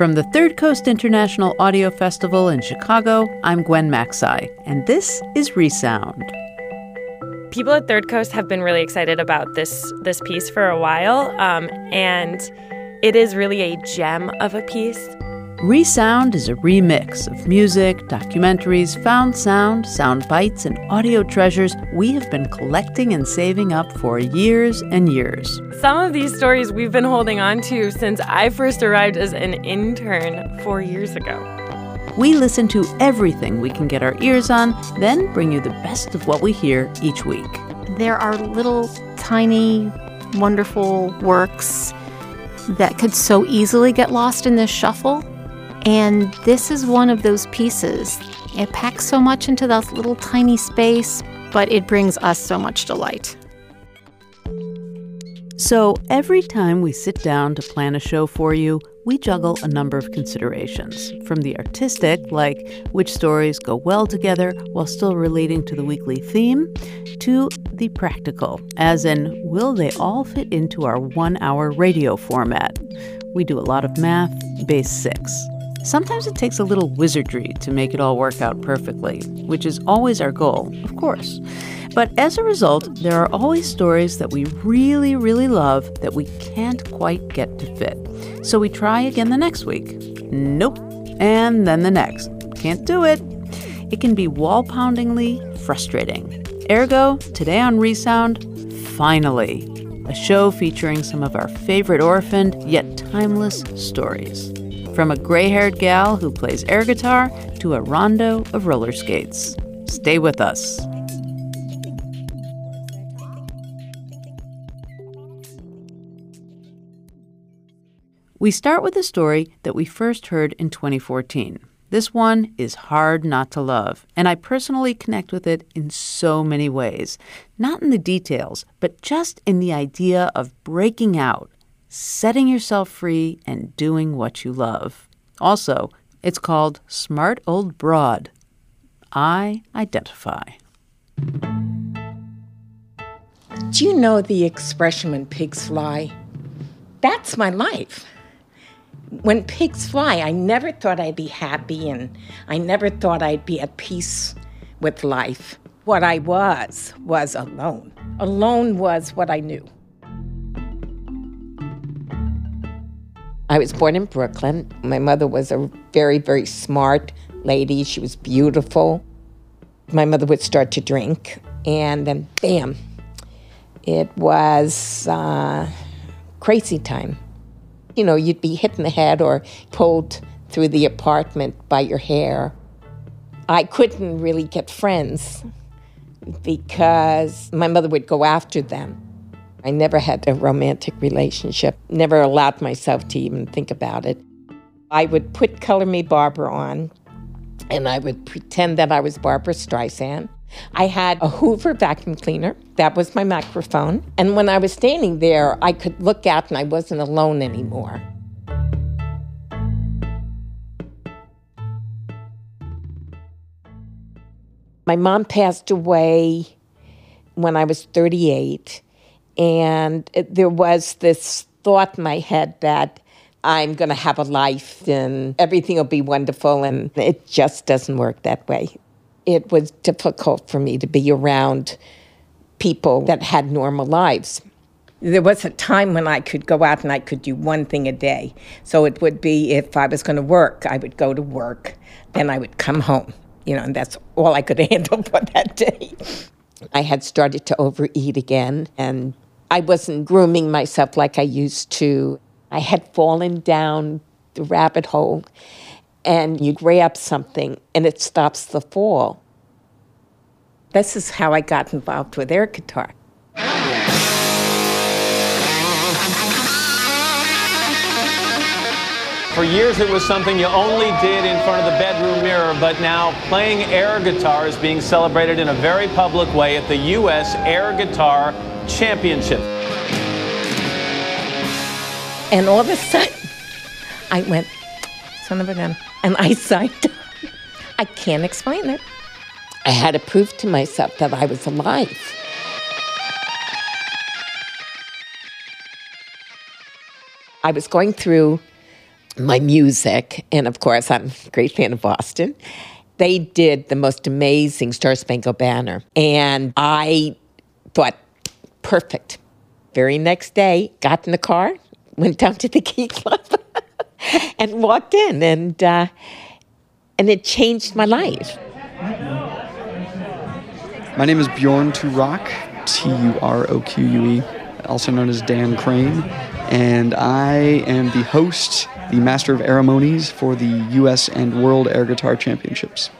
From the Third Coast International Audio Festival in Chicago, I'm Gwen Macsai, and this is Resound. People at Third Coast have been really excited about this this piece for a while, um, and it is really a gem of a piece. Resound is a remix of music, documentaries, found sound, sound bites, and audio treasures we have been collecting and saving up for years and years. Some of these stories we've been holding on to since I first arrived as an intern four years ago. We listen to everything we can get our ears on, then bring you the best of what we hear each week. There are little, tiny, wonderful works that could so easily get lost in this shuffle and this is one of those pieces. It packs so much into that little tiny space, but it brings us so much delight. So every time we sit down to plan a show for you, we juggle a number of considerations. From the artistic, like which stories go well together while still relating to the weekly theme, to the practical, as in, will they all fit into our one hour radio format? We do a lot of math, base six. Sometimes it takes a little wizardry to make it all work out perfectly, which is always our goal, of course. But as a result, there are always stories that we really, really love that we can't quite get to fit. So we try again the next week. Nope. And then the next. Can't do it. It can be wall poundingly frustrating. Ergo, today on Resound, finally, a show featuring some of our favorite orphaned yet timeless stories. From a gray haired gal who plays air guitar to a rondo of roller skates. Stay with us. We start with a story that we first heard in 2014. This one is hard not to love, and I personally connect with it in so many ways. Not in the details, but just in the idea of breaking out setting yourself free and doing what you love. Also, it's called Smart Old Broad. I identify. Do you know the expression when pigs fly? That's my life. When pigs fly, I never thought I'd be happy and I never thought I'd be at peace with life. What I was, was alone. Alone was what I knew. I was born in Brooklyn. My mother was a very, very smart lady. She was beautiful. My mother would start to drink, and then bam, it was uh, crazy time. You know, you'd be hit in the head or pulled through the apartment by your hair. I couldn't really get friends because my mother would go after them. I never had a romantic relationship, never allowed myself to even think about it. I would put Color Me Barbra on, and I would pretend that I was Barbra Streisand. I had a Hoover vacuum cleaner. That was my microphone. And when I was standing there, I could look out and I wasn't alone anymore. My mom passed away when I was 38. And it, there was this thought in my head that I'm going to have a life and everything will be wonderful. And it just doesn't work that way. It was difficult for me to be around people that had normal lives. There was a time when I could go out and I could do one thing a day. So it would be if I was going to work, I would go to work, then I would come home, you know, and that's all I could handle for that day. I had started to overeat again, and I wasn't grooming myself like I used to. I had fallen down the rabbit hole, and you grab something and it stops the fall. This is how I got involved with air guitar. For years, it was something you only did in front of the bedroom mirror, but now playing air guitar is being celebrated in a very public way at the U.S. Air Guitar Championship. And all of a sudden, I went, son of a gun, and I signed up. I can't explain it. I had to prove to myself that I was alive. I was going through my music, and of course, I'm a great fan of Boston. They did the most amazing Star Spangled Banner, and I thought, perfect. Very next day, got in the car, went down to the Key Club, and walked in, and uh, and it changed my life. My name is Bjorn Turoque, T U R O Q U E, also known as Dan Crane, and I am the host, the Master of Ceremonies for the U.S. and World Air Guitar Championships.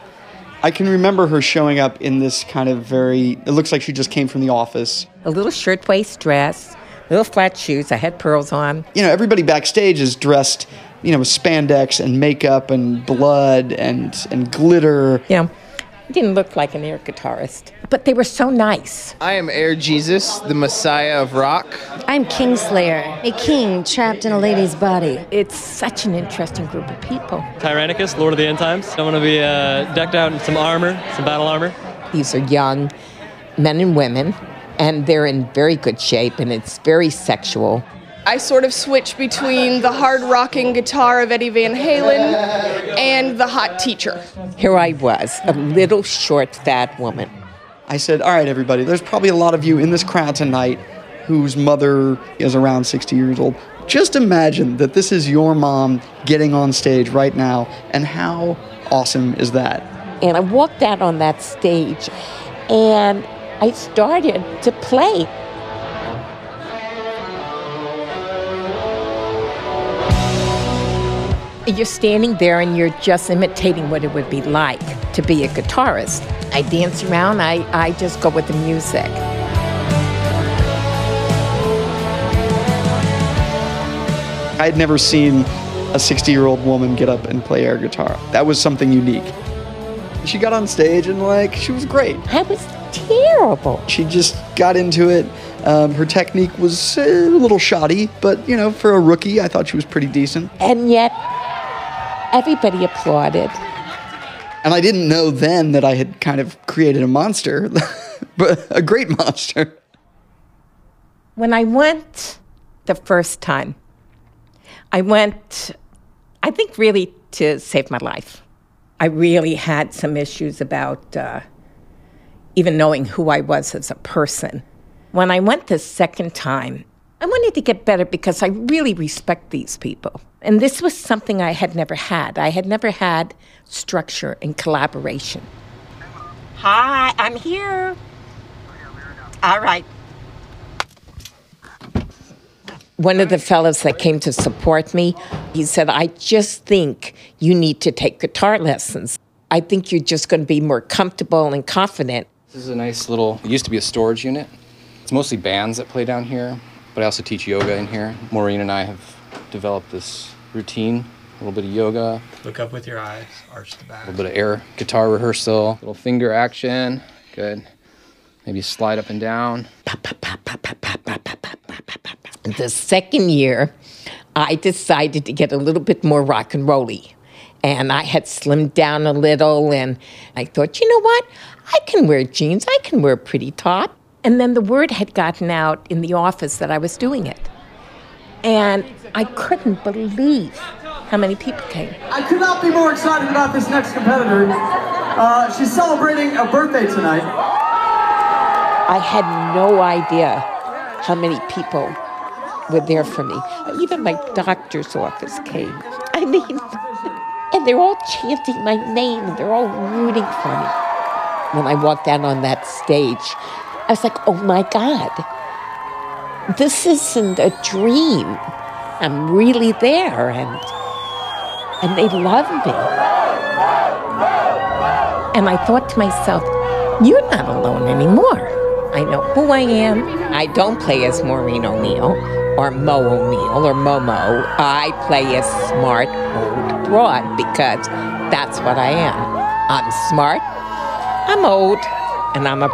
I can remember her showing up in this kind of very, it looks like she just came from the office. A little shirtwaist dress, little flat shoes. I had pearls on. You know, everybody backstage is dressed, you know, with spandex and makeup and blood and, and glitter. You know, I didn't look like an air guitarist, but they were so nice. I am Air Jesus, the Messiah of rock. I'm Kingslayer, a king trapped in a lady's body. It's such an interesting group of people. Tyrannicus, Lord of the End Times. I'm going to be uh, decked out in some armor, some battle armor. These are young men and women, and they're in very good shape, and it's very sexual. I sort of switch between the hard rocking guitar of Eddie Van Halen and the hot teacher. Here I was, a little short, fat woman. I said, All right, everybody, there's probably a lot of you in this crowd tonight whose mother is around 60 years old. Just imagine that this is your mom getting on stage right now, and how awesome is that? And I walked out on that stage and I started to play. You're standing there and you're just imitating what it would be like to be a guitarist. I dance around, I, I just go with the music. I had never seen a 60 year old woman get up and play air guitar. That was something unique. She got on stage and, like, she was great. I was terrible. She just got into it. Um, her technique was uh, a little shoddy, but, you know, for a rookie, I thought she was pretty decent. And yet, everybody applauded. And I didn't know then that I had kind of created a monster, but a great monster. When I went the first time, I went, I think, really to save my life. I really had some issues about uh, even knowing who I was as a person. When I went the second time, I wanted to get better because I really respect these people. And this was something I had never had. I had never had structure and collaboration. Hi, I'm here. All right. One of the fellows that came to support me, he said, I just think you need to take guitar lessons. I think you're just going to be more comfortable and confident. This is a nice little, it used to be a storage unit. It's mostly bands that play down here, but I also teach yoga in here. Maureen and I have developed this routine a little bit of yoga, Look up with your eyes, arch the back. a little bit of air guitar rehearsal, little finger action. Good. Maybe slide up and down. The second year, I decided to get a little bit more rock and rolly. And I had slimmed down a little, and I thought, you know what? I can wear jeans, I can wear a pretty top. And then the word had gotten out in the office that I was doing it. And I couldn't believe how many people came. I could not be more excited about this next competitor. Uh, she's celebrating a birthday tonight. I had no idea how many people were there for me. Even my doctor's office came. I mean, and they're all chanting my name and they're all rooting for me. When I walked out on that stage, I was like, oh my God, this isn't a dream. I'm really there and and they love me. And I thought to myself, you're not alone anymore. I know who I am. I don't play as Maureen O'Neill or Mo O'Neill or Momo. I play as smart old broad because that's what I am. I'm smart, I'm old and I'm a.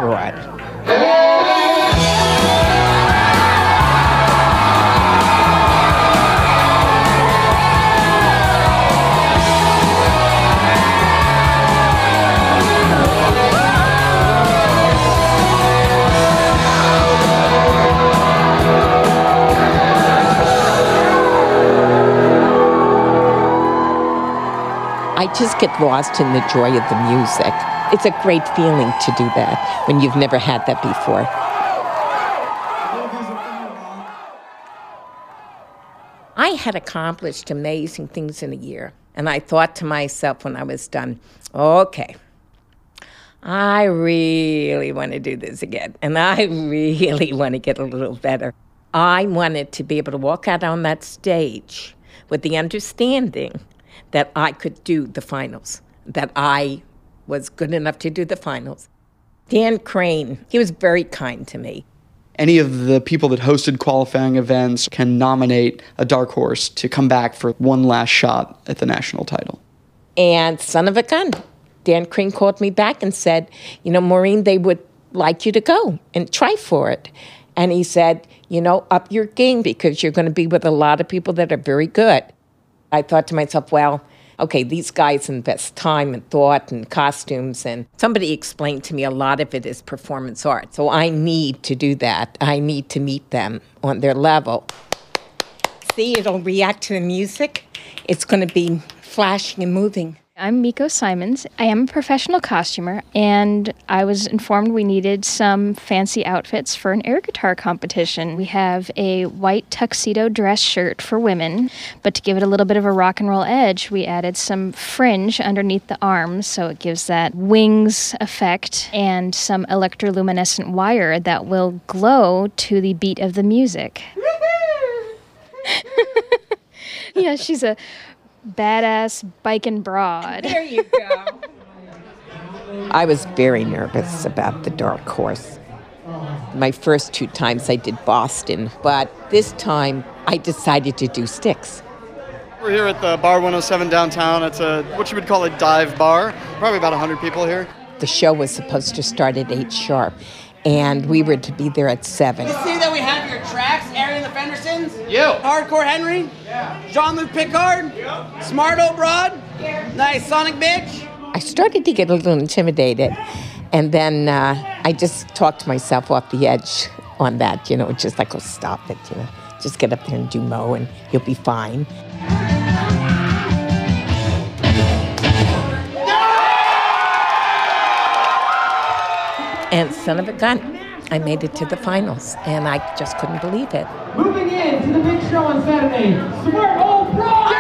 I just get lost in the joy of the music. It's a great feeling to do that when you've never had that before. I had accomplished amazing things in a year. And I thought to myself when I was done, okay, I really want to do this again. And I really want to get a little better. I wanted to be able to walk out on that stage with the understanding that I could do the finals, that I was good enough to do the finals. Dan Crane, he was very kind to me. Any of the people that hosted qualifying events can nominate a dark horse to come back for one last shot at the national title. And son of a gun, Dan Crane called me back and said, You know, Maureen, they would like you to go and try for it. And he said, You know, up your game because you're going to be with a lot of people that are very good. I thought to myself, Well, okay, these guys invest time and thought and costumes. And somebody explained to me a lot of it is performance art. So I need to do that. I need to meet them on their level. See, it'll react to the music. It's going to be flashing and moving. I'm Miko Simons. I am a professional costumer, and I was informed we needed some fancy outfits for an air guitar competition. We have a white tuxedo dress shirt for women, but to give it a little bit of a rock and roll edge, we added some fringe underneath the arms so it gives that wings effect and some electroluminescent wire that will glow to the beat of the music. yeah, she's a badass biking broad. There you go. I was very nervous about the dark horse. My first two times I did Boston, but this time I decided to do sticks. We're here at the Bar 107 downtown. It's a what you would call a dive bar. Probably about 100 people here. The show was supposed to start at 8 sharp, and we were to be there at 7. You see that we have your tracks, Arian the Fendersons? You. Hardcore Henry? Yeah. Jean-Luc Picard? Yep. Smart old broad? Yeah. Nice Sonic bitch? I started to get a little intimidated, and then uh, I just talked to myself off the edge on that, you know, just like, oh, stop it, you know. Just get up there and do Mo, and you'll be fine. And son of a gun, I made it to the finals, and I just couldn't believe it. Moving in to the big show on Saturday, Smart Old Broad!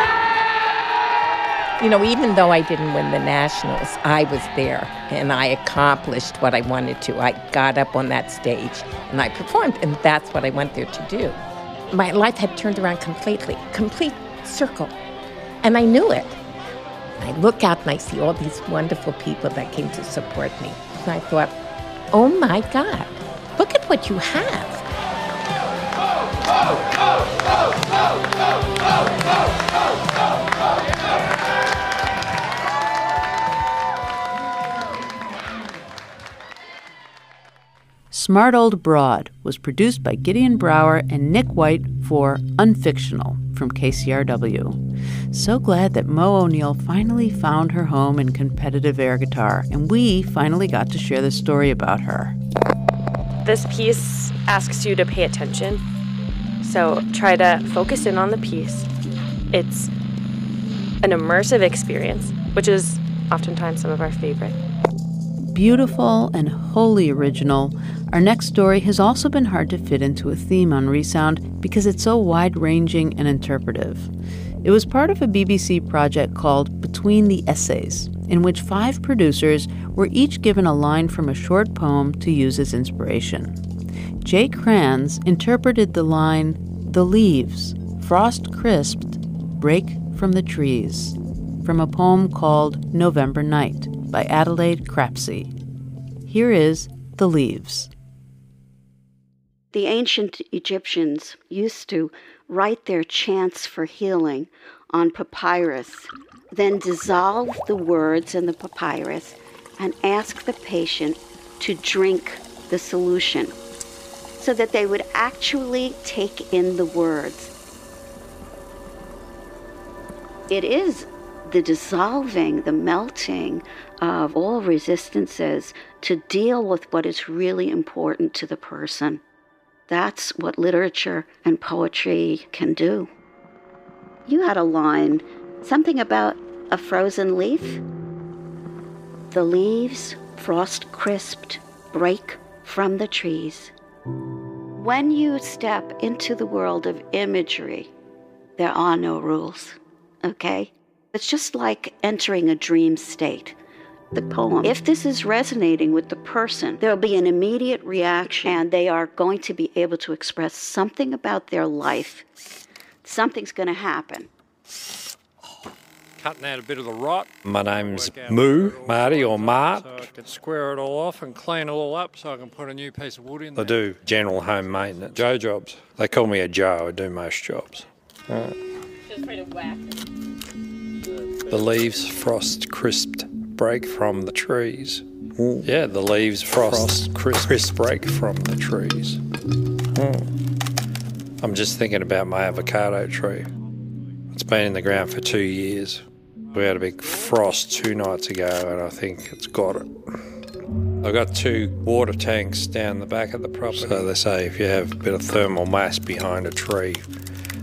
You know, even though I didn't win the nationals, I was there and I accomplished what I wanted to. I got up on that stage and I performed, and that's what I went there to do. My life had turned around completely, complete circle, and I knew it. I look out and I see all these wonderful people that came to support me. And I thought, oh my God, look at what you have. Smart Old Broad was produced by Gideon Brower and Nick White for Unfictional from KCRW. So glad that Mo O'Neill finally found her home in competitive air guitar, and we finally got to share the story about her. This piece asks you to pay attention. So try to focus in on the piece. It's an immersive experience, which is oftentimes some of our favorite. Beautiful and wholly original, our next story has also been hard to fit into a theme on Resound because it's so wide ranging and interpretive. It was part of a BBC project called Between the Essays, in which five producers were each given a line from a short poem to use as inspiration. Jaye Kranz interpreted the line, The leaves, frost crisped, break from the trees, from a poem called November Night by Adelaide Crapsey. Here is The Leaves. The ancient Egyptians used to write their chants for healing on papyrus, then dissolve the words in the papyrus and ask the patient to drink the solution so that they would actually take in the words. It is the dissolving, the melting of all resistances to deal with what is really important to the person. That's what literature and poetry can do. You had a line, something about a frozen leaf? The leaves, frost crisped, break from the trees. When you step into the world of imagery, there are no rules, okay? It's just like entering a dream state. The poem, if this is resonating with the person, there'll be an immediate reaction, and they are going to be able to express something about their life. Something's going to happen. Cutting out a bit of the rot. My name's Moo, Marty or Mart. So I can square it all off and clean it all up so I can put a new piece of wood in there. I do general home maintenance. Joe jobs. They call me a Joe. I do most jobs. Right. The leaves frost crisped break from the trees. Ooh. Yeah, the leaves frost, frost crisp, crisp break from the trees. Mm. I'm just thinking about my avocado tree. It's been in the ground for two years. We had a big frost two nights ago, and I think it's got it. I've got two water tanks down the back of the property. So they say if you have a bit of thermal mass behind a tree,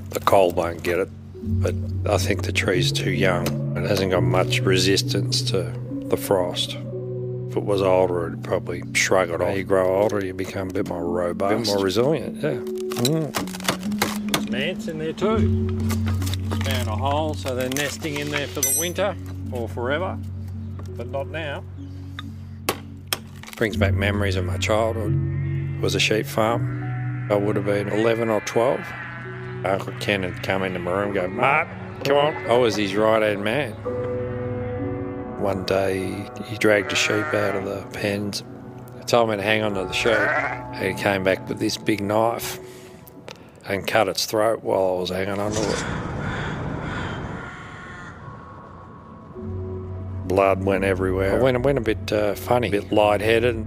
the cold won't get it. But I think the tree's too young. It hasn't got much resistance to the frost. If it was older, it'd probably shrug it off. You grow older, you become a bit more robust, a bit more resilient, yeah. Mm. There's ants in there too found a hole, so they're nesting in there for the winter or forever, but not now. Brings back memories of my childhood. It was a sheep farm. I would have been 11 or 12. Uncle Ken had come into my room and go, Mart, come on. I was his right-hand man. One day he dragged a sheep out of the pens. He told me to hang on to the sheep. He came back with this big knife and cut its throat while I was hanging onto it. blood went everywhere. I went, went a bit uh, funny, a bit lightheaded.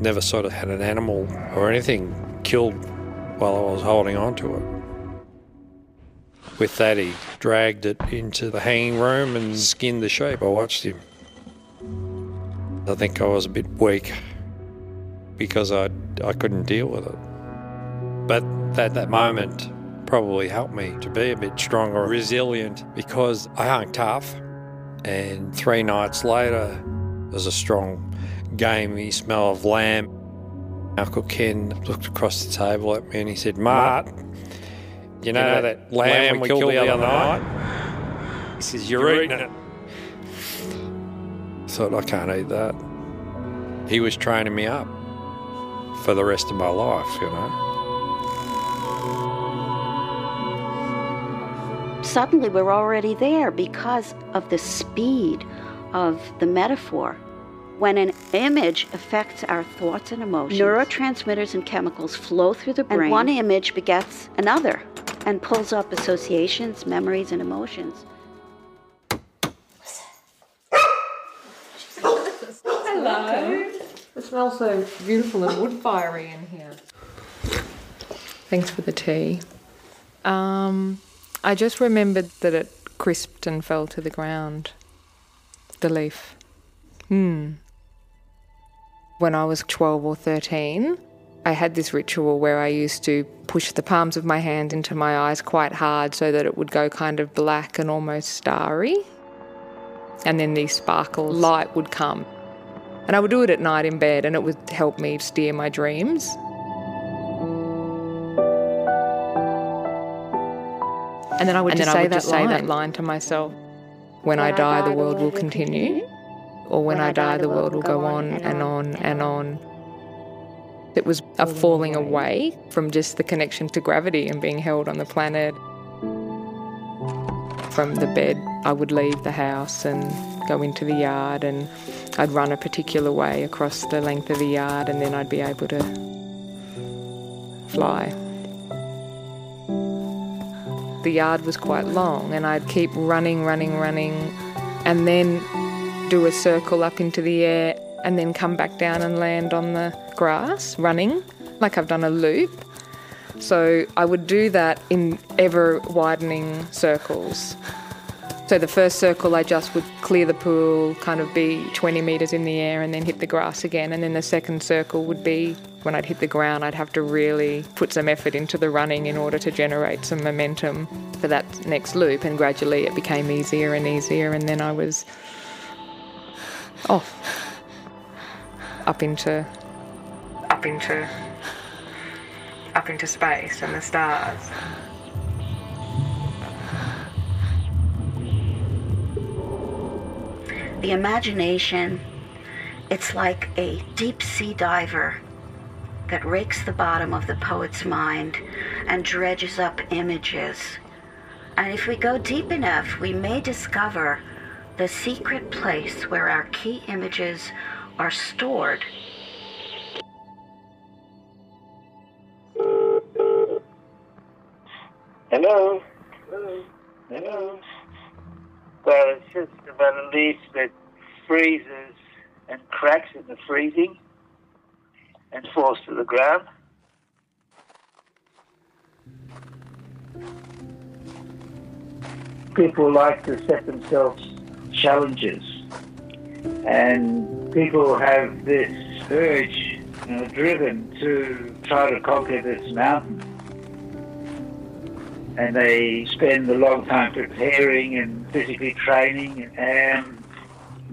Never sort of had an animal or anything killed while I was holding on to it. With that, he dragged it into the hanging room and skinned the sheep. I watched him. I think I was a bit weak because I, I couldn't deal with it. But that, that moment probably helped me to be a bit stronger, resilient, because I hung tough. And three nights later, there's a strong gamey smell of lamb. Uncle Ken looked across the table at me and he said, Mart, you know, you know that lamb, lamb we, killed, killed the, the other night? night? He says, You're, You're eating, eating it. I thought, I can't eat that. He was training me up for the rest of my life, you know. suddenly we're already there because of the speed of the metaphor. When an image affects our thoughts and emotions, neurotransmitters and chemicals flow through the brain, and one image begets another and pulls up associations, memories, and emotions. Smells so beautiful and wood fiery in here. Thanks for the tea. Um, I just remembered that it crisped and fell to the ground. The leaf. Hmm. When I was 12 or 13, I had this ritual where I used to push the palms of my hand into my eyes quite hard so that it would go kind of black and almost starry. And then these sparkles, light would come. And I would do it at night in bed, and it would help me steer my dreams. And then I would, just, say, I would that just say that line to myself. When, when I, die, I die, the world will continue. continue. Or when, when I, I die, die, the world will go on and on and on. It was a falling away from just the connection to gravity and being held on the planet. From the bed, I would leave the house and go into the yard, and I'd run a particular way across the length of the yard, and then I'd be able to fly the yard was quite long, and I'd keep running, running, running, and then do a circle up into the air, and then come back down and land on the grass running, like I've done a loop. So I would do that in ever widening circles. So the first circle, I just would clear the pool, kind of be 20 metres in the air, and then hit the grass again. And then the second circle would be When I'd hit the ground, I'd have to really put some effort into the running in order to generate some momentum for that next loop, and gradually it became easier and easier, and then I was off up into up into up into space and the stars. The imagination, it's like a deep sea diver that rakes the bottom of the poet's mind and dredges up images. And if we go deep enough, we may discover the secret place where our key images are stored. Hello? Hello? Hello? Well, it's just about a leaf that freezes and cracks in the freezing and falls to the ground. People like to set themselves challenges, and people have this urge, you know, driven to try to conquer this mountain. And they spend a long time preparing and physically training, and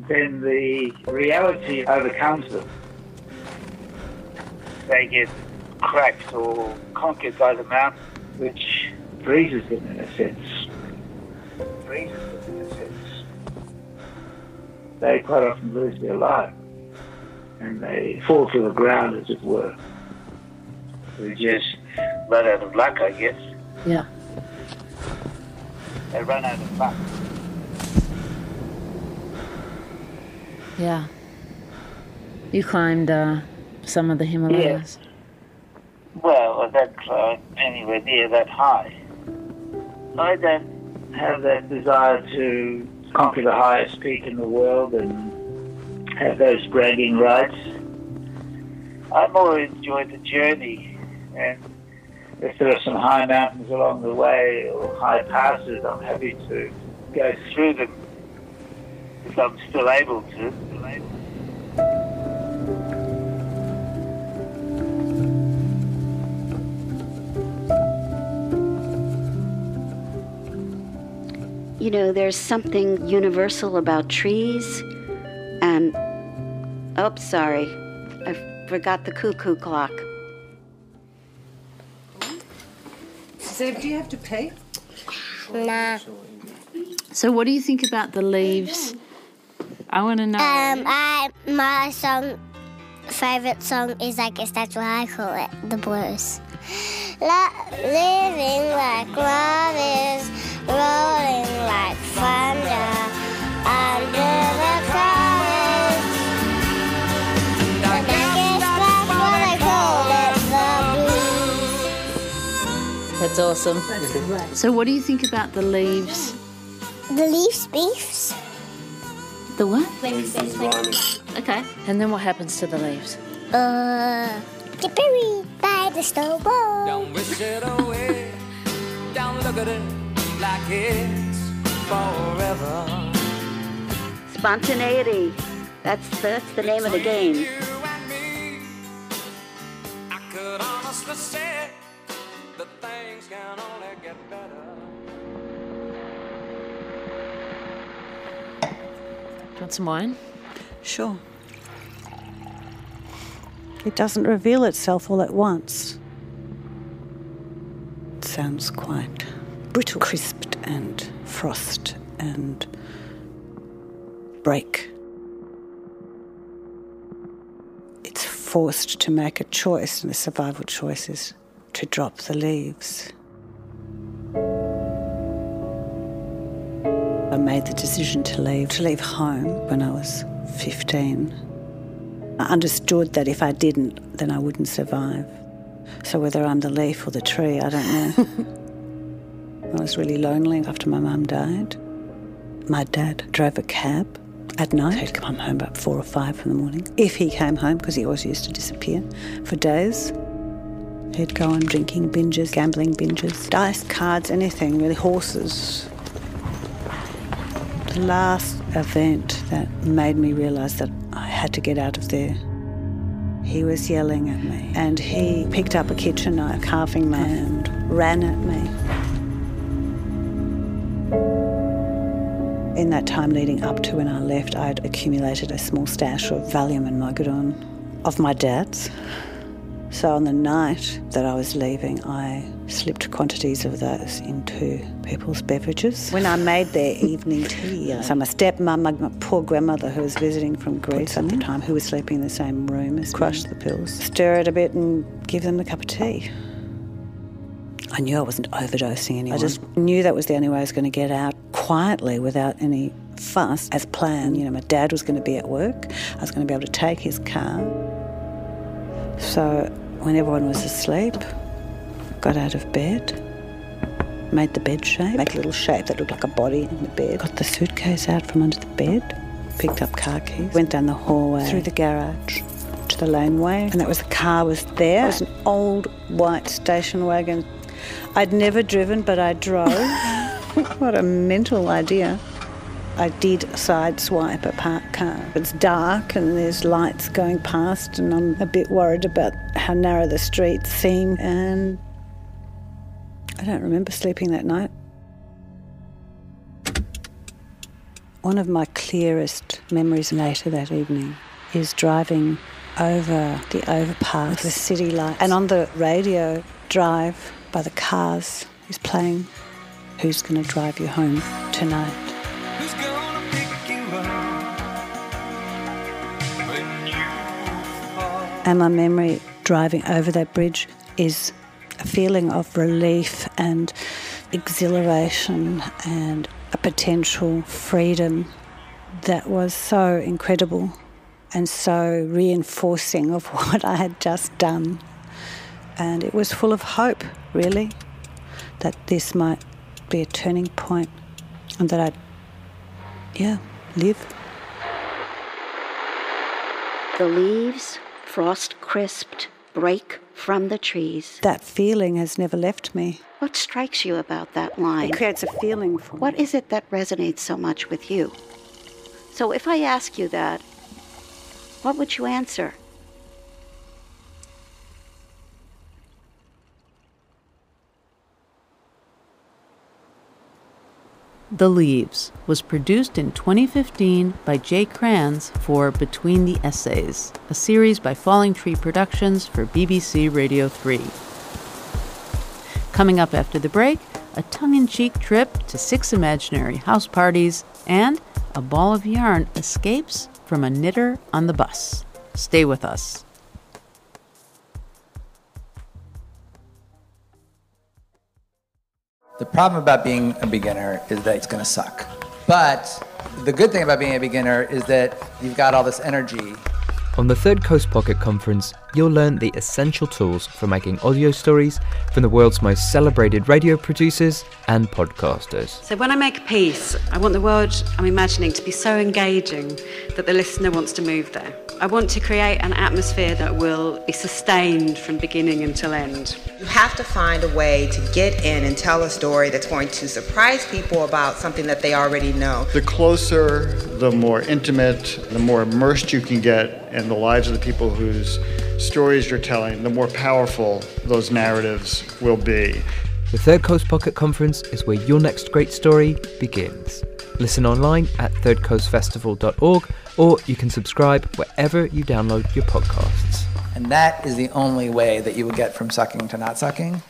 then the reality overcomes them. They get cracked or conquered by the mountain, which freezes them in a sense. Freezes them in a sense. They quite often lose their life and they fall to the ground, as it were. They're just run out of luck, I guess. Yeah. They run out of luck. Yeah. You climbed uh, some of the Himalayas. Well, that climb, anywhere near that high. I don't have that desire to conquer the highest peak in the world and have those bragging rights. I more enjoy the journey, and if there are some high mountains along the way or high passes, I'm happy to go through them if I'm still able to. You know, there's something universal about trees and. Oh, sorry. I forgot the cuckoo clock. Zeb, do you have to pay? Nah. So, what do you think about the leaves? I want to know. Um, I my song, favorite song is I guess that's what I call it, the blues. La- living like love is rolling like thunder under the covers. I call it, the blues. That's awesome. So, what do you think about the leaves? The leaves beefs. The what? Leaves beefs. Okay. And then what happens to the leaves? Uh, get buried by the snowball. Don't wish it away. Don't look at it like it's forever. Spontaneity. That's that's the name of the game. Want some wine? Sure. It doesn't reveal itself all at once. It sounds quite brittle, crisped, and frost and break. It's forced to make a choice, and the survival choice is to drop the leaves. Made the decision to leave, to leave home when I was 15. I understood that if I didn't, then I wouldn't survive. So whether I'm the leaf or the tree, I don't know. I was really lonely after my mum died. My dad drove a cab at night. He'd come home about four or five in the morning. If he came home, because he always used to disappear for days, he'd go on drinking binges, gambling binges, dice, cards, anything, really, horses. The last event that made me realise that I had to get out of there, He was yelling at me, and he picked up a kitchen knife, carving knife, and ran at me. In that time leading up to when I left, I'd accumulated a small stash of Valium and Mogadon of my dad's. So on the night that I was leaving, I slipped quantities of those into people's beverages. When I made their evening tea, so my stepmom, my, my poor grandmother who was visiting from Greece at the time, who was sleeping in the same room as crushed the pills, stir it a bit and give them a cup of tea. I knew I wasn't overdosing anyone. I just knew that was the only way I was going to get out quietly without any fuss as planned. You know, my dad was going to be at work. I was going to be able to take his car. So when everyone was asleep, got out of bed, made the bed shape, make a little shape that looked like a body in the bed, got the suitcase out from under the bed, picked up car keys, went down the hallway, through the garage to the laneway, and that was the car was there. It was an old white station wagon. I'd never driven, but I drove. what a mental idea. I did sideswipe a parked car. It's dark and there's lights going past, and I'm a bit worried about how narrow the streets seem. And I don't remember sleeping that night. One of my clearest memories later that evening is driving over the overpass with the city lights, and on the radio drive by the cars is playing Who's Gonna Drive You Home Tonight. And my memory driving over that bridge is a feeling of relief and exhilaration and a potential freedom that was so incredible and so reinforcing of what I had just done. And it was full of hope, really, that this might be a turning point and that I'd, yeah, live. The leaves, frost crisped, break from the trees. That feeling has never left me. What strikes you about that line? It creates a feeling for What me. is it that resonates so much with you? So if I ask you that, what would you answer? The Leaves was produced in 2015 by Jaye Kranz for Between the Essays, a series by Falling Tree Productions for BBC Radio 3. Coming up after the break, a tongue in cheek trip to six imaginary house parties, and a ball of yarn escapes from a knitter on the bus. Stay with us. The problem about being a beginner is that it's going to suck. But the good thing about being a beginner is that you've got all this energy. On the Third Coast Pocket Conference, you'll learn the essential tools for making audio stories from the world's most celebrated radio producers and podcasters. So, when I make a piece, I want the world I'm imagining to be so engaging that the listener wants to move there. I want to create an atmosphere that will be sustained from beginning until end. You have to find a way to get in and tell a story that's going to surprise people about something that they already know. The closer, the more intimate, the more immersed you can get in the lives of the people whose stories you're telling, the more powerful those narratives will be. The Third Coast Pocket Conference is where your next great story begins. Listen online at thirdcoastfestival.org or you can subscribe wherever you download your podcasts. And that is the only way that you will get from sucking to not sucking.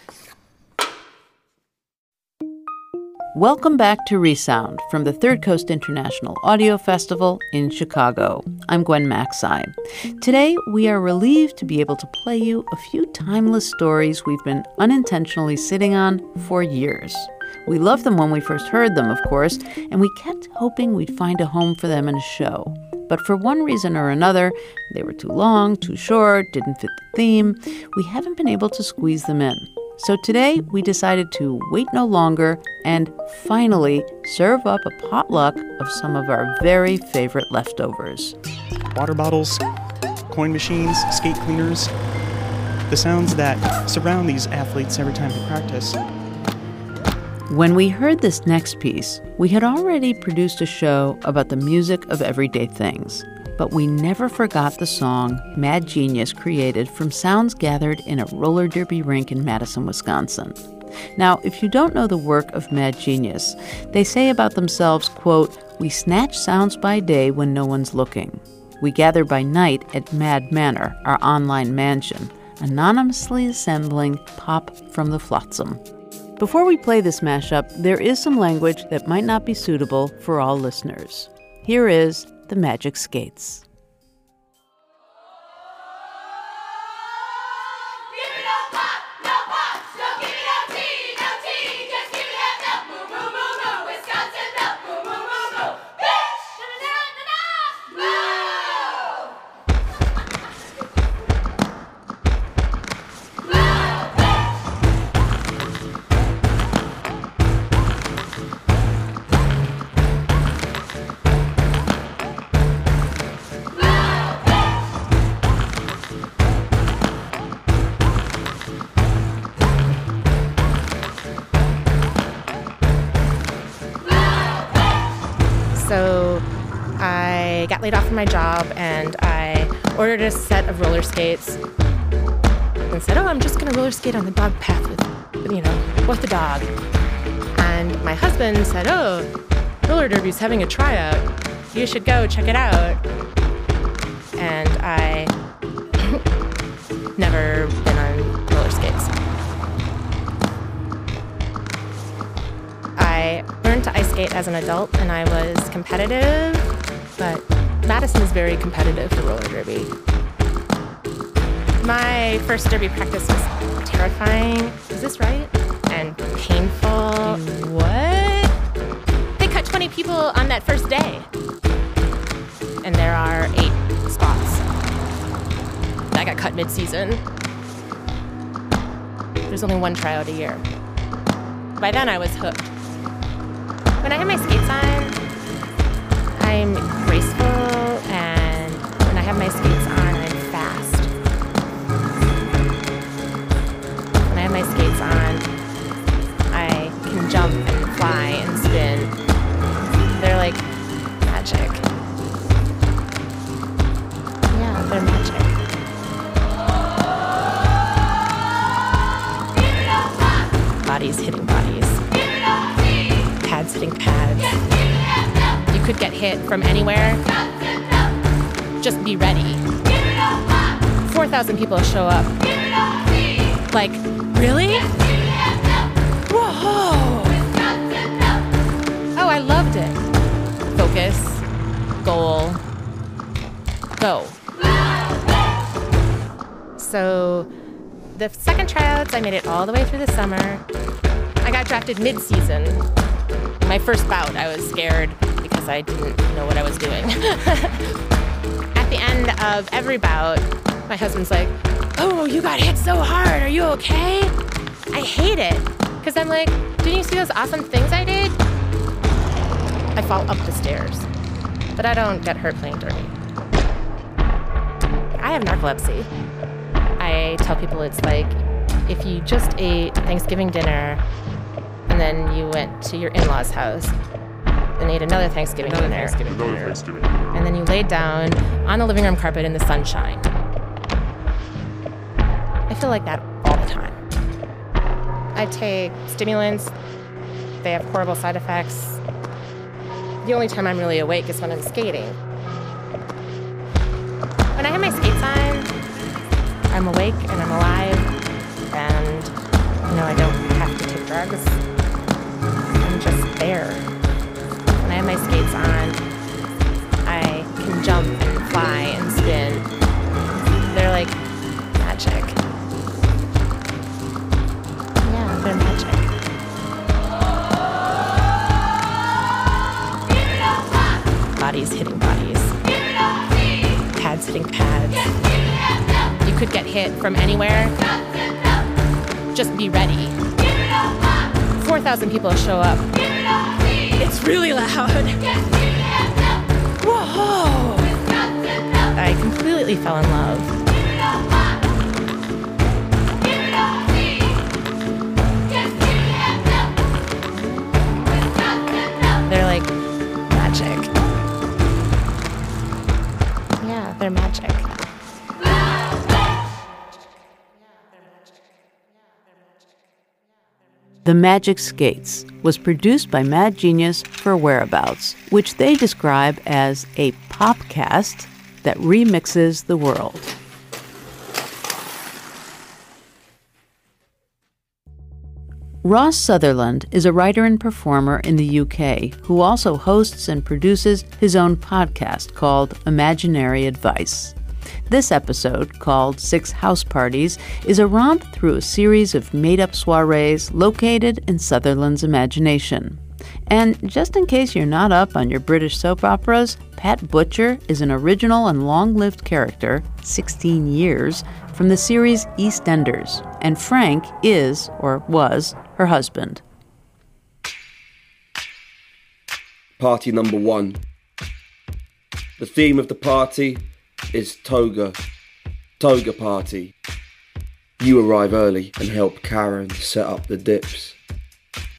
Welcome back to Resound from the Third Coast International Audio Festival in Chicago. I'm Gwen Macsai. Today, we are relieved to be able to play you a few timeless stories we've been unintentionally sitting on for years. We loved them when we first heard them, of course, and we kept hoping we'd find a home for them in a show. But for one reason or another, they were too long, too short, didn't fit the theme. We haven't been able to squeeze them in. So today we decided to wait no longer and finally serve up a potluck of some of our very favorite leftovers. Water bottles, coin machines, skate cleaners, the sounds that surround these athletes every time they practice. When we heard this next piece, we had already produced a show about the music of everyday things, but we never forgot the song Mad Genius created from sounds gathered in a roller derby rink in Madison, Wisconsin. Now, if you don't know the work of Mad Genius, they say about themselves, quote, "We snatch sounds by day when no one's looking. We gather by night at Mad Manor, our online mansion, anonymously assembling pop from the flotsam." Before we play this mashup, there is some language that might not be suitable for all listeners. Here is the Magic Skates. My job and I ordered a set of roller skates and said, Oh, I'm just going to roller skate on the dog path with, you know, with the dog. And my husband said, Oh, roller derby's having a tryout. You should go check it out. And I never been on roller skates. I learned to ice skate as an adult and I was competitive, but Madison is very competitive for roller derby. My first derby practice was terrifying. Is this right? And painful. What? They cut 20 people on that first day. And there are eight spots. I got cut mid season. There's only one tryout a year. By then, I was hooked. When I have my skates on, I'm graceful, and when I have my skates on, I'm fast. When I have my skates on, I can jump and fly and spin. They're like magic. Yeah, they're magic. Bodies hitting bodies pads hitting pads. Could get hit from anywhere. Just be ready. 4,000 people show up. Like, really? Whoa! Oh, I loved it. Focus, goal, go. So, the second tryouts, I made it all the way through the summer. I got drafted mid season, my first bout, I was scared I didn't know what I was doing. At the end of every bout, my husband's like, Oh, you got hit so hard. Are you okay? I hate it because I'm like, Didn't you see those awesome things I did? I fall up the stairs, but I don't get hurt playing dirty. I have narcolepsy. I tell people it's like if you just ate Thanksgiving dinner and then you went to your in-laws' house and ate another Thanksgiving Another dinner. Thanksgiving Another dinner. Thanksgiving. And then you laid down on the living room carpet in the sunshine. I feel like that all the time. I take stimulants. They have horrible side effects. The only time I'm really awake is when I'm skating. When I have my skates on, I'm awake and I'm alive, and you know I don't have to take drugs. I'm just there. When I have my skates on, I can jump and fly and spin. They're like magic. Yeah, they're magic. Bodies hitting bodies. Pads hitting pads. You could get hit from anywhere. Just be ready. 4,000 people show up. It's really loud. Whoa! I completely fell in love. They're like magic. Yeah, they're magic. The Magic Skates was produced by Mad Genius for Whereabouts, which they describe as a popcast that remixes the world. Ross Sutherland is a writer and performer in the UK who also hosts and produces his own podcast called Imaginary Advice. This episode, called Six House Parties, is a romp through a series of made up soirees located in Sutherland's imagination. And just in case you're not up on your British soap operas, Pat Butcher is an original and long lived character, 16 years, from the series EastEnders, and Frank is, or was, her husband. Party number one. The theme of the party is toga. Toga party. You arrive early and help Karen set up the dips.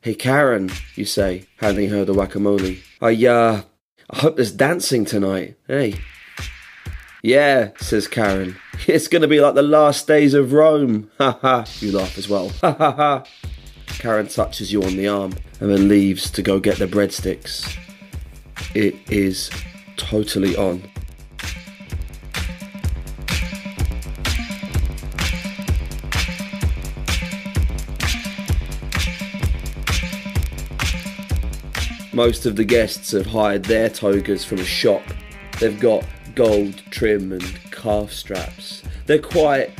Hey Karen, you say, handing her the guacamole. I, uh, I hope there's dancing tonight. Hey. Yeah, says Karen. It's gonna be like the last days of Rome. Ha ha. You laugh as well. Ha ha ha. Karen touches you on the arm and then leaves to go get the breadsticks. It is totally on. Most of the guests have hired their togas from a shop. They've got gold trim and calf straps. They're quite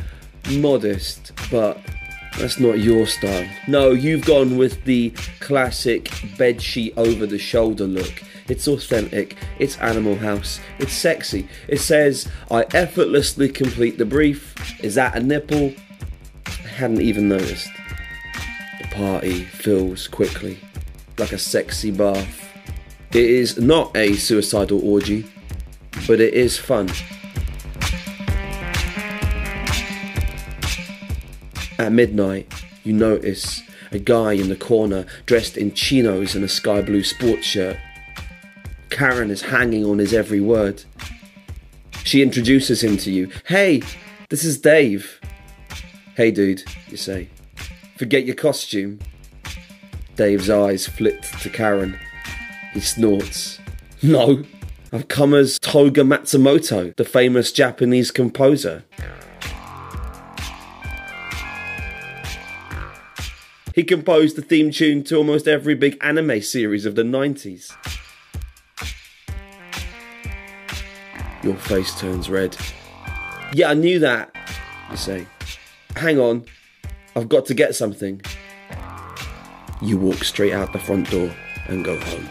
modest, but that's not your style. No, you've gone with the classic bedsheet over the shoulder look. It's authentic, it's Animal House, it's sexy. It says, I effortlessly complete the brief. Is that a nipple? I hadn't even noticed. The party fills quickly, like a sexy bath. It is not a suicidal orgy, but it is fun. At midnight, you notice a guy in the corner dressed in chinos and a sky blue sports shirt. Karen is hanging on his every word. She introduces him to you. Hey, this is Dave. Hey, dude, you say. Forget your costume. Dave's eyes flit to Karen. He snorts. No, I've come as Toga Matsumoto, the famous Japanese composer. He composed the theme tune to almost every big anime series of the 90s. Your face turns red. Yeah, I knew that, you say. Hang on, I've got to get something. You walk straight out the front door and go home.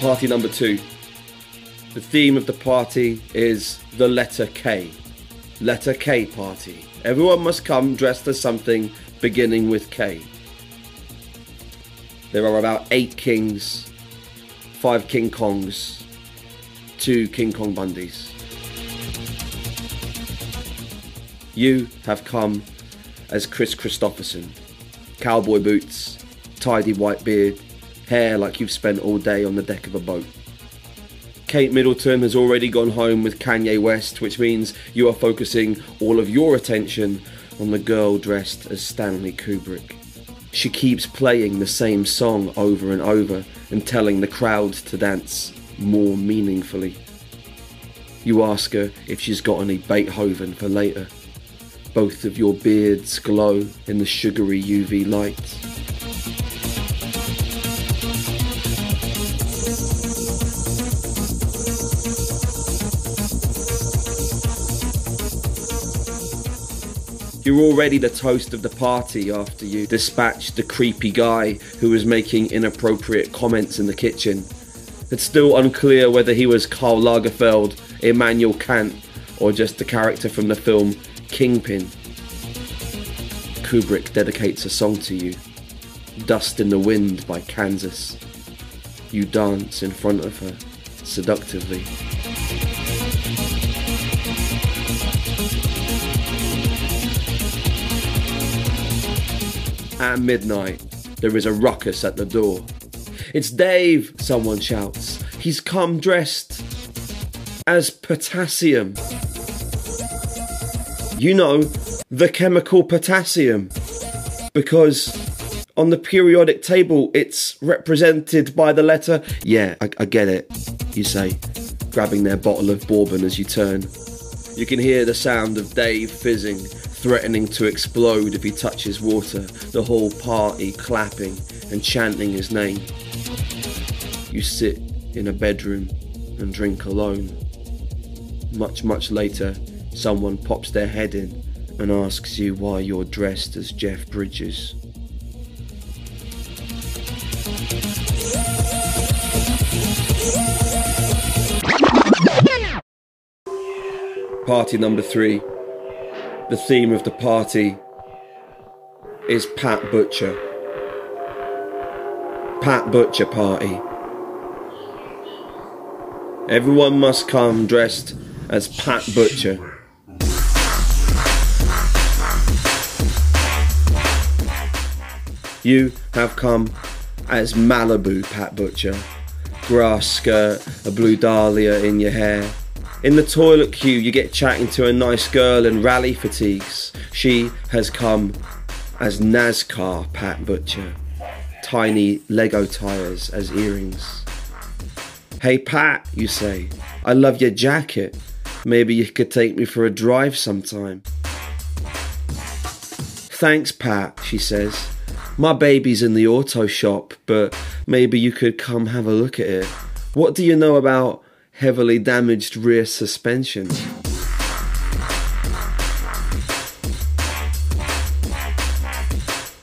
Party number two. The theme of the party is the letter K. Letter K party. Everyone must come dressed as something beginning with K. There are about eight kings, five King Kongs, two King Kong Bundys. You have come as Kris Kristofferson. Cowboy boots, tidy white beard, hair like you've spent all day on the deck of a boat. Kate Middleton has already gone home with Kanye West, which means you are focusing all of your attention on the girl dressed as Stanley Kubrick. She keeps playing the same song over and over and telling the crowd to dance more meaningfully. You ask her if she's got any Beethoven for later. Both of your beards glow in the sugary UV light. You're already the toast of the party after you dispatched the creepy guy who was making inappropriate comments in the kitchen. It's still unclear whether he was Karl Lagerfeld, Immanuel Kant, or just the character from the film Kingpin. Kubrick dedicates a song to you Dust in the Wind by Kansas. You dance in front of her seductively. At midnight, there is a ruckus at the door. It's Dave, someone shouts. He's come dressed as potassium. You know, the chemical potassium. Because on the periodic table it's represented by the letter. Yeah, I, I get it, you say, grabbing their bottle of bourbon as you turn. You can hear the sound of Dave fizzing, threatening to explode if he touches water, the whole party clapping and chanting his name. You sit in a bedroom and drink alone. Much, much later, someone pops their head in and asks you why you're dressed as Jeff Bridges. Party number three. The theme of the party is Pat Butcher. Pat Butcher party. Everyone must come dressed as Pat Butcher. You have come as Malibu Pat Butcher. Grass skirt, a blue dahlia in your hair. In the toilet queue, you get chatting to a nice girl in rally fatigues. She has come as NASCAR Pat Butcher. Tiny Lego tires as earrings. Hey Pat, you say, I love your jacket. Maybe you could take me for a drive sometime. Thanks, Pat, she says. My baby's in the auto shop, but maybe you could come have a look at it. What do you know about heavily damaged rear suspension?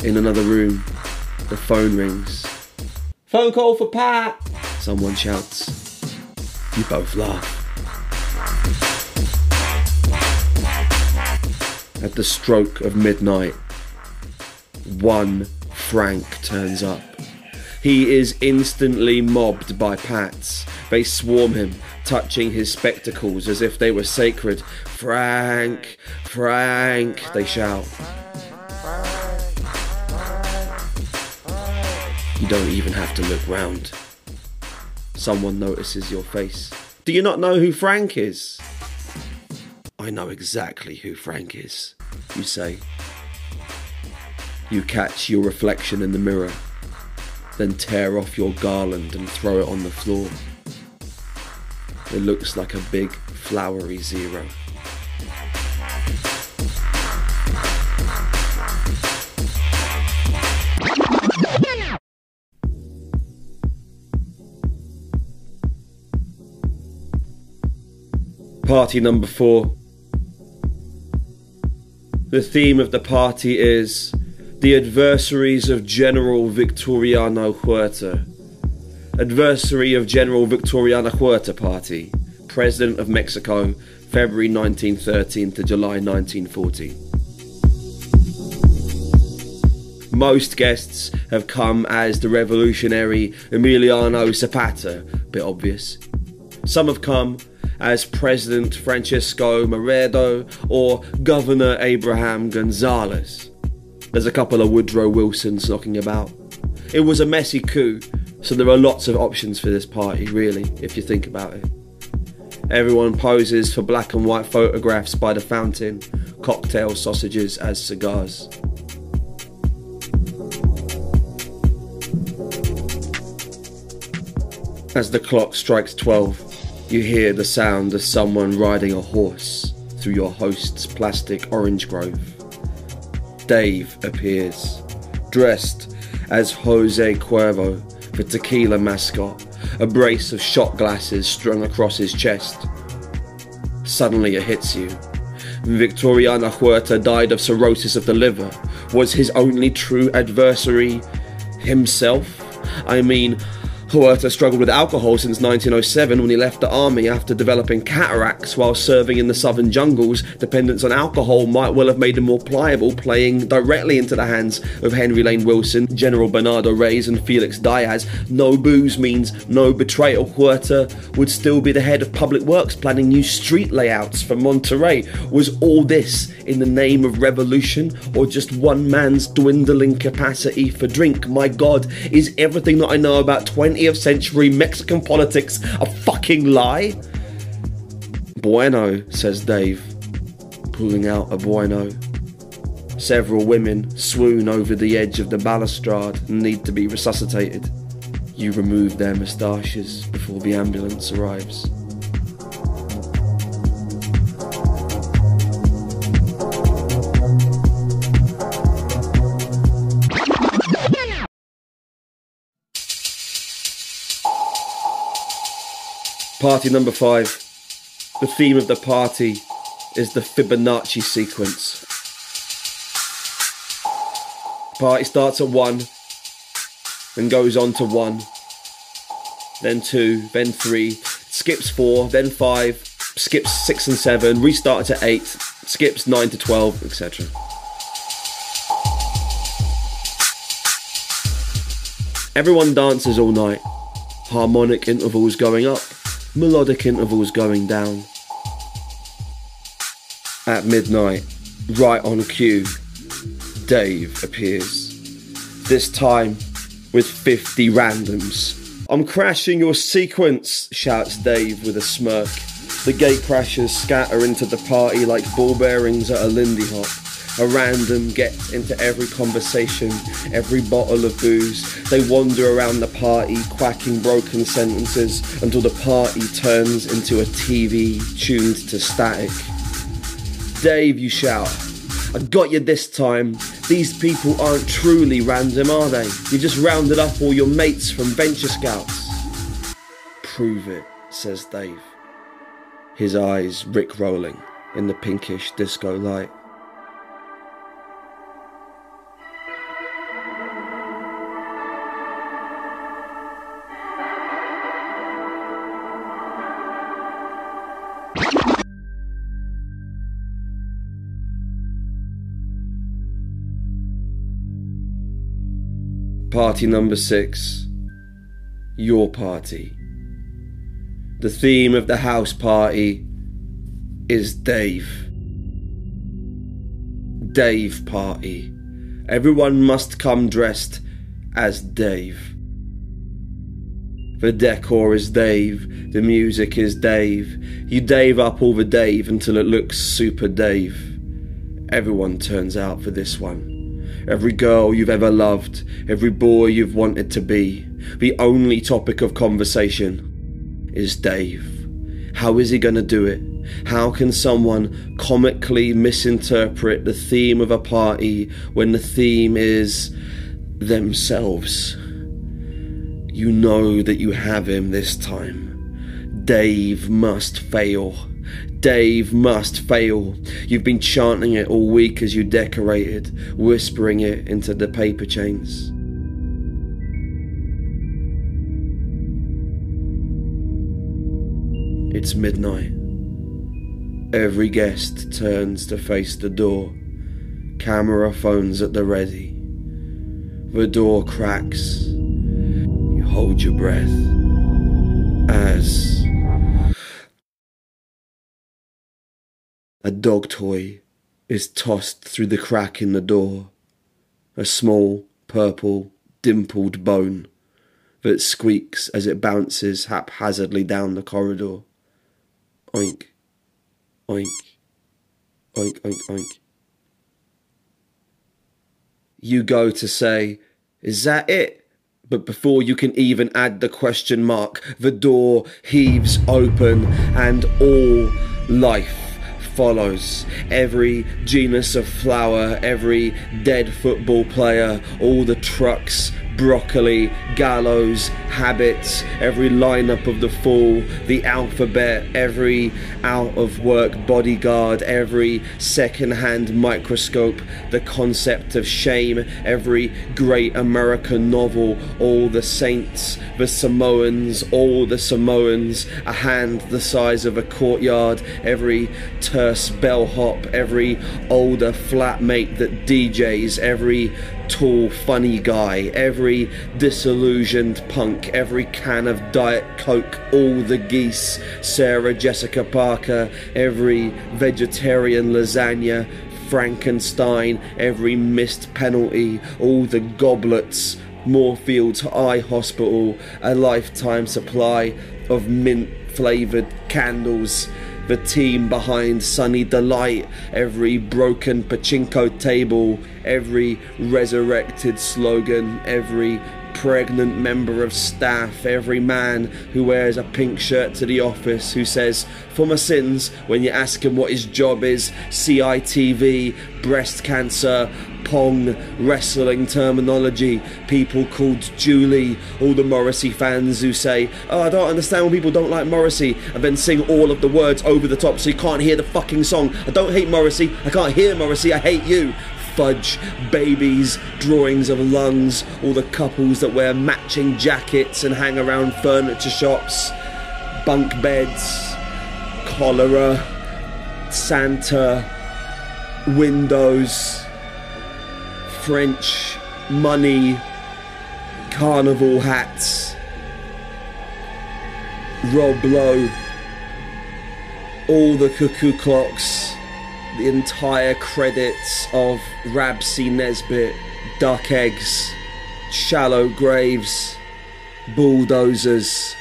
In another room, the phone rings. Phone call for Pat! Someone shouts. You both laugh. At the stroke of midnight, one Frank turns up. He is instantly mobbed by Pats. They swarm him, touching his spectacles as if they were sacred. Frank, Frank, they shout. You don't even have to look round. Someone notices your face. Do you not know who Frank is? I know exactly who Frank is, you say. You catch your reflection in the mirror, then tear off your garland and throw it on the floor. It looks like a big flowery zero. Party number four. The theme of the party is the adversaries of General Victoriano Huerta. Adversary of General Victoriano Huerta Party, President of Mexico, February 1913 to July 1940. Most guests have come as the revolutionary Emiliano Zapata, bit obvious. Some have come as President Francisco Madero or Governor Abraham Gonzalez. There's a couple of Woodrow Wilsons knocking about. It was a messy coup, so there are lots of options for this party, really, if you think about it. Everyone poses for black and white photographs by the fountain, cocktail sausages as cigars. As the clock strikes 12, you hear the sound of someone riding a horse through your host's plastic orange grove. Dave appears, dressed as Jose Cuervo, the tequila mascot, a brace of shot glasses strung across his chest. Suddenly it hits you. Victoriano Huerta died of cirrhosis of the liver. Was his only true adversary himself? I mean, Huerta struggled with alcohol since 1907 when he left the army after developing cataracts while serving in the southern jungles. Dependence on alcohol might well have made him more pliable, playing directly into the hands of Henry Lane Wilson, General Bernardo Reyes, and Felix Diaz. No booze means no betrayal. Huerta would still be the head of public works, planning new street layouts for Monterrey. Was all this in the name of revolution or just one man's dwindling capacity for drink? My God, is everything that I know about 20 20th century Mexican politics a fucking lie? Bueno, says Dave, pulling out a bueno. Several women swoon over the edge of the balustrade and need to be resuscitated. You remove their moustaches before the ambulance arrives. Party number five. The theme of the party is the Fibonacci sequence. Party starts at one, then goes on to one, then two, then three, skips four, then five, skips six and seven, restarts at eight, skips nine to twelve, etc. Everyone dances all night, harmonic intervals going up melodic intervals going down. At midnight, right on cue, Dave appears. This time with 50 randoms. I'm crashing your sequence, shouts Dave with a smirk. The gate crashers scatter into the party like ball bearings at a Lindy Hop. A random gets into every conversation, every bottle of booze. They wander around the party, quacking broken sentences until the party turns into a TV tuned to static. Dave, you shout. I got you this time. These people aren't truly random, are they? You just rounded up all your mates from Venture Scouts. Prove it, says Dave. His eyes rick rolling in the pinkish disco light. Party number six. Your party. The theme of the house party is Dave. Dave party. Everyone must come dressed as Dave. The decor is Dave, the music is Dave. You Dave up all the Dave until it looks super Dave. Everyone turns out for this one every girl you've ever loved, every boy you've wanted to be. The only topic of conversation is Dave. How is he going to do it? How can someone comically misinterpret the theme of a party when the theme is themselves? You know that you have him this time. Dave must fail. Dave must fail. You've been chanting it all week as you decorated, whispering it into the paper chains. It's midnight. Every guest turns to face the door, camera phones at the ready. The door cracks. You hold your breath as A dog toy is tossed through the crack in the door. A small, purple, dimpled bone that squeaks as it bounces haphazardly down the corridor. Oink, oink, oink, oink, oink. You go to say, Is that it? But before you can even add the question mark, the door heaves open and all life follows. Every genus of flower, every dead football player, all the trucks, broccoli, gallows, habits, every lineup of the fall, the alphabet, every out of work bodyguard, every second hand microscope, the concept of shame, every great American novel, all the saints, the Samoans, all the Samoans, a hand the size of a courtyard, every terse bellhop, every older flatmate that DJs, every tall, funny guy, every disillusioned punk, every can of Diet Coke, all the geese, Sarah Jessica Parker, every vegetarian lasagna, Frankenstein, every missed penalty, all the goblets, Moorfields Eye Hospital, a lifetime supply of mint flavoured candles the team behind Sunny Delight, every broken pachinko table, every resurrected slogan, every pregnant member of staff, every man who wears a pink shirt to the office, who says, For my sins, when you ask him what his job is, CITV, breast cancer, Pong, wrestling terminology, people called Julie, all the Morrissey fans who say, Oh, I don't understand why people don't like Morrissey, and then sing all of the words over the top so you can't hear the fucking song. I don't hate Morrissey, I can't hear Morrissey, I hate you. Fudge, babies, drawings of lungs, all the couples that wear matching jackets and hang around furniture shops, bunk beds, cholera, Santa, windows, French, money, carnival hats, Rob Lowe, all the cuckoo clocks the entire credits of Rab C. Nesbitt, Duck Eggs, Shallow Graves, Bulldozers,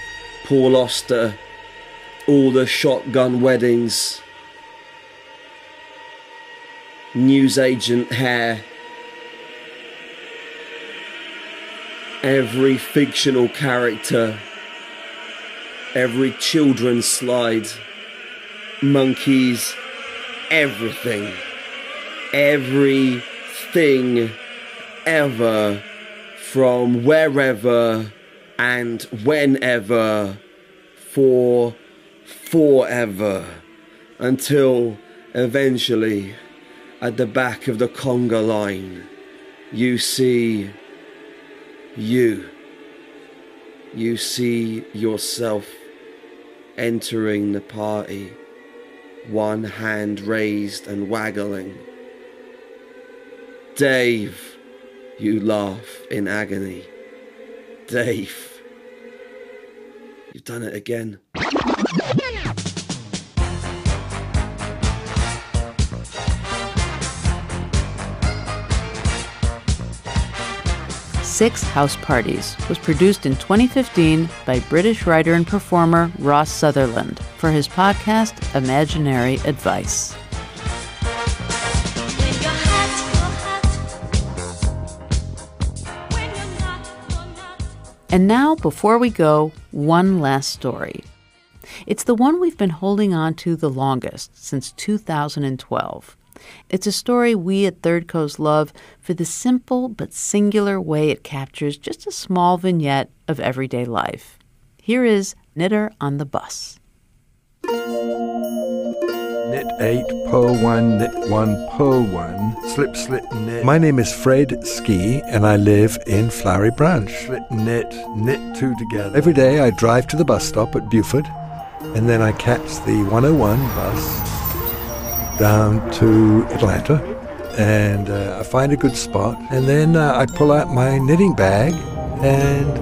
Paul Auster, all the shotgun weddings, newsagent hair, every fictional character, every children's slide, monkeys everything, everything ever from wherever and whenever for forever until eventually at the back of the conga line you see you you see yourself entering the party one hand raised and waggling. Dave, you laugh in agony. Dave, you've done it again. Six House Parties was produced in 2015 by British writer and performer Ross Sutherland for his podcast Imaginary Advice. And now, before we go, one last story. It's the one we've been holding on to the longest, since 2012. It's a story we at Third Coast love for the simple but singular way it captures just a small vignette of everyday life. Here is Knitter on the Bus. Knit 8, purl 1, knit 1, purl 1, slip, slip, knit. My name is Fred Ski and I live in Flowery Branch. Slit, knit, knit two together. Every day I drive to the bus stop at Buford and then I catch the 101 bus down to Atlanta and uh, I find a good spot. And then uh, I pull out my knitting bag and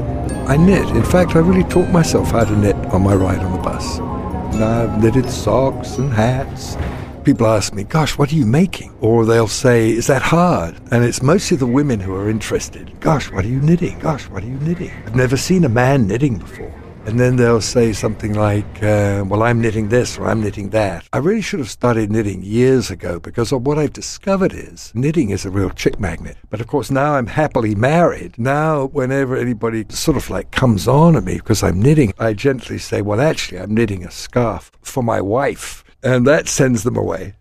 I knit. In fact, I really taught myself how to knit on my ride on the bus. And I've knitted socks and hats. People ask me, gosh, what are you making? Or they'll say, is that hard? And it's mostly the women who are interested. Gosh, what are you knitting? Gosh, what are you knitting? I've never seen a man knitting before. And then they'll say something like, uh, well, I'm knitting this or I'm knitting that. I really should have started knitting years ago because what I've discovered is knitting is a real chick magnet. But of course, now I'm happily married. Now, whenever anybody sort of like comes on at me because I'm knitting, I gently say, well, actually, I'm knitting a scarf for my wife. And that sends them away.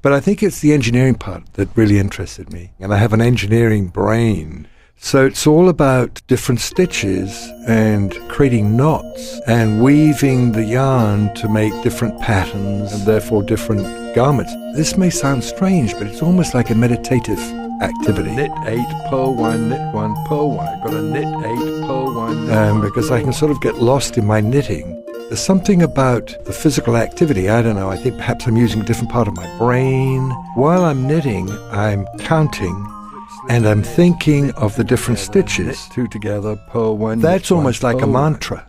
But I think it's the engineering part that really interested me. And I have an engineering brain. So it's all about different stitches and creating knots and weaving the yarn to make different patterns and therefore different garments. This may sound strange, but it's almost like a meditative activity. Knit eight, purl one, knit one, purl one. I've got a knit eight, purl one. Um, because I can sort of get lost in my knitting. There's something about the physical activity. I don't know. I think perhaps I'm using a different part of my brain. While I'm knitting, I'm counting and I'm thinking of the different stitches. Two together, purl one. That's almost like a mantra.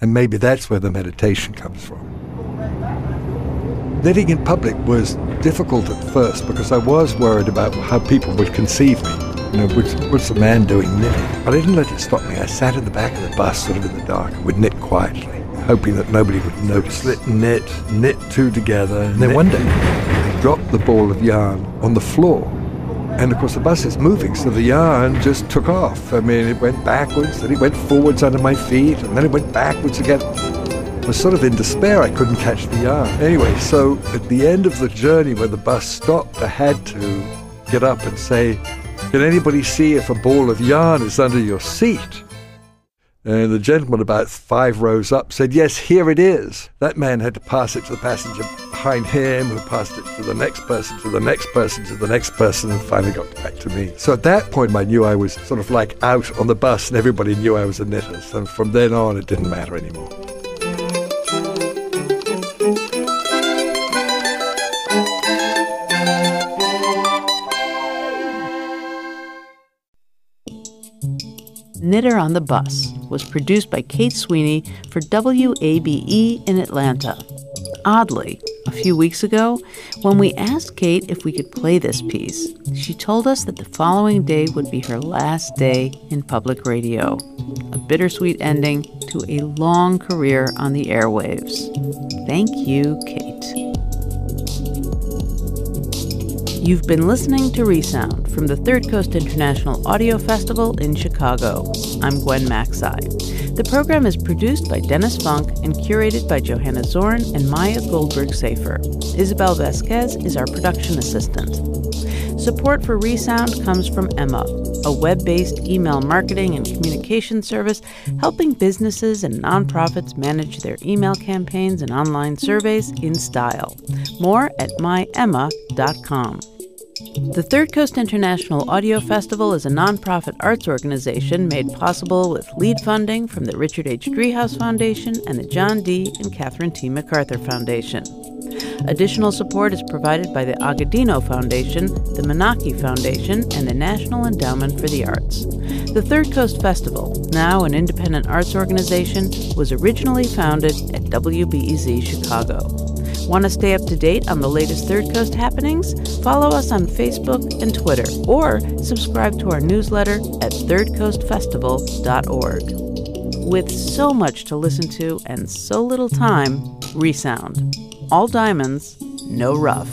And maybe that's where the meditation comes from. Knitting in public was difficult at first because I was worried about how people would conceive me. You know, what's, what's a man doing knitting? But I didn't let it stop me. I sat in the back of the bus, sort of in the dark, and would knit quietly, hoping that nobody would notice. Slit, knit, knit two together. And then one day, I dropped the ball of yarn on the floor and of course, the bus is moving, so the yarn just took off. I mean, it went backwards, then it went forwards under my feet, and then it went backwards again. I was sort of in despair. I couldn't catch the yarn. Anyway, so at the end of the journey, when the bus stopped, I had to get up and say, Can anybody see if a ball of yarn is under your seat? And the gentleman about five rows up said, Yes, here it is. That man had to pass it to the passenger behind him, who passed it to the next person, to the next person, to the next person, and finally got back to me. So at that point, I knew I was sort of like out on the bus, and everybody knew I was a knitter. So from then on, it didn't matter anymore. Knitter on the Bus was produced by Kate Sweeney for WABE in Atlanta. Oddly, a few weeks ago, when we asked Kate if we could play this piece, she told us that the following day would be her last day in public radio. A bittersweet ending to a long career on the airwaves. Thank you, Kate. You've been listening to Resound from the Third Coast International Audio Festival in Chicago. I'm Gwen Macsai. The program is produced by Dennis Funk and curated by Johanna Zorn and Maya Goldberg Safir. Isabel Vasquez is our production assistant. Support for Resound comes from Emma, a web based email marketing and communication service helping businesses and nonprofits manage their email campaigns and online surveys in style. More at myemma.com. The Third Coast International Audio Festival is a nonprofit arts organization made possible with lead funding from the Richard H. Driehaus Foundation and the John D. and Catherine T. MacArthur Foundation. Additional support is provided by the Agudino Foundation, the Menaki Foundation, and the National Endowment for the Arts. The Third Coast Festival, now an independent arts organization, was originally founded at WBEZ Chicago. Want to stay up to date on the latest Third Coast happenings? Follow us on Facebook and Twitter, or subscribe to our newsletter at thirdcoastfestival.org. With so much to listen to and so little time, Resound. All diamonds, no rough.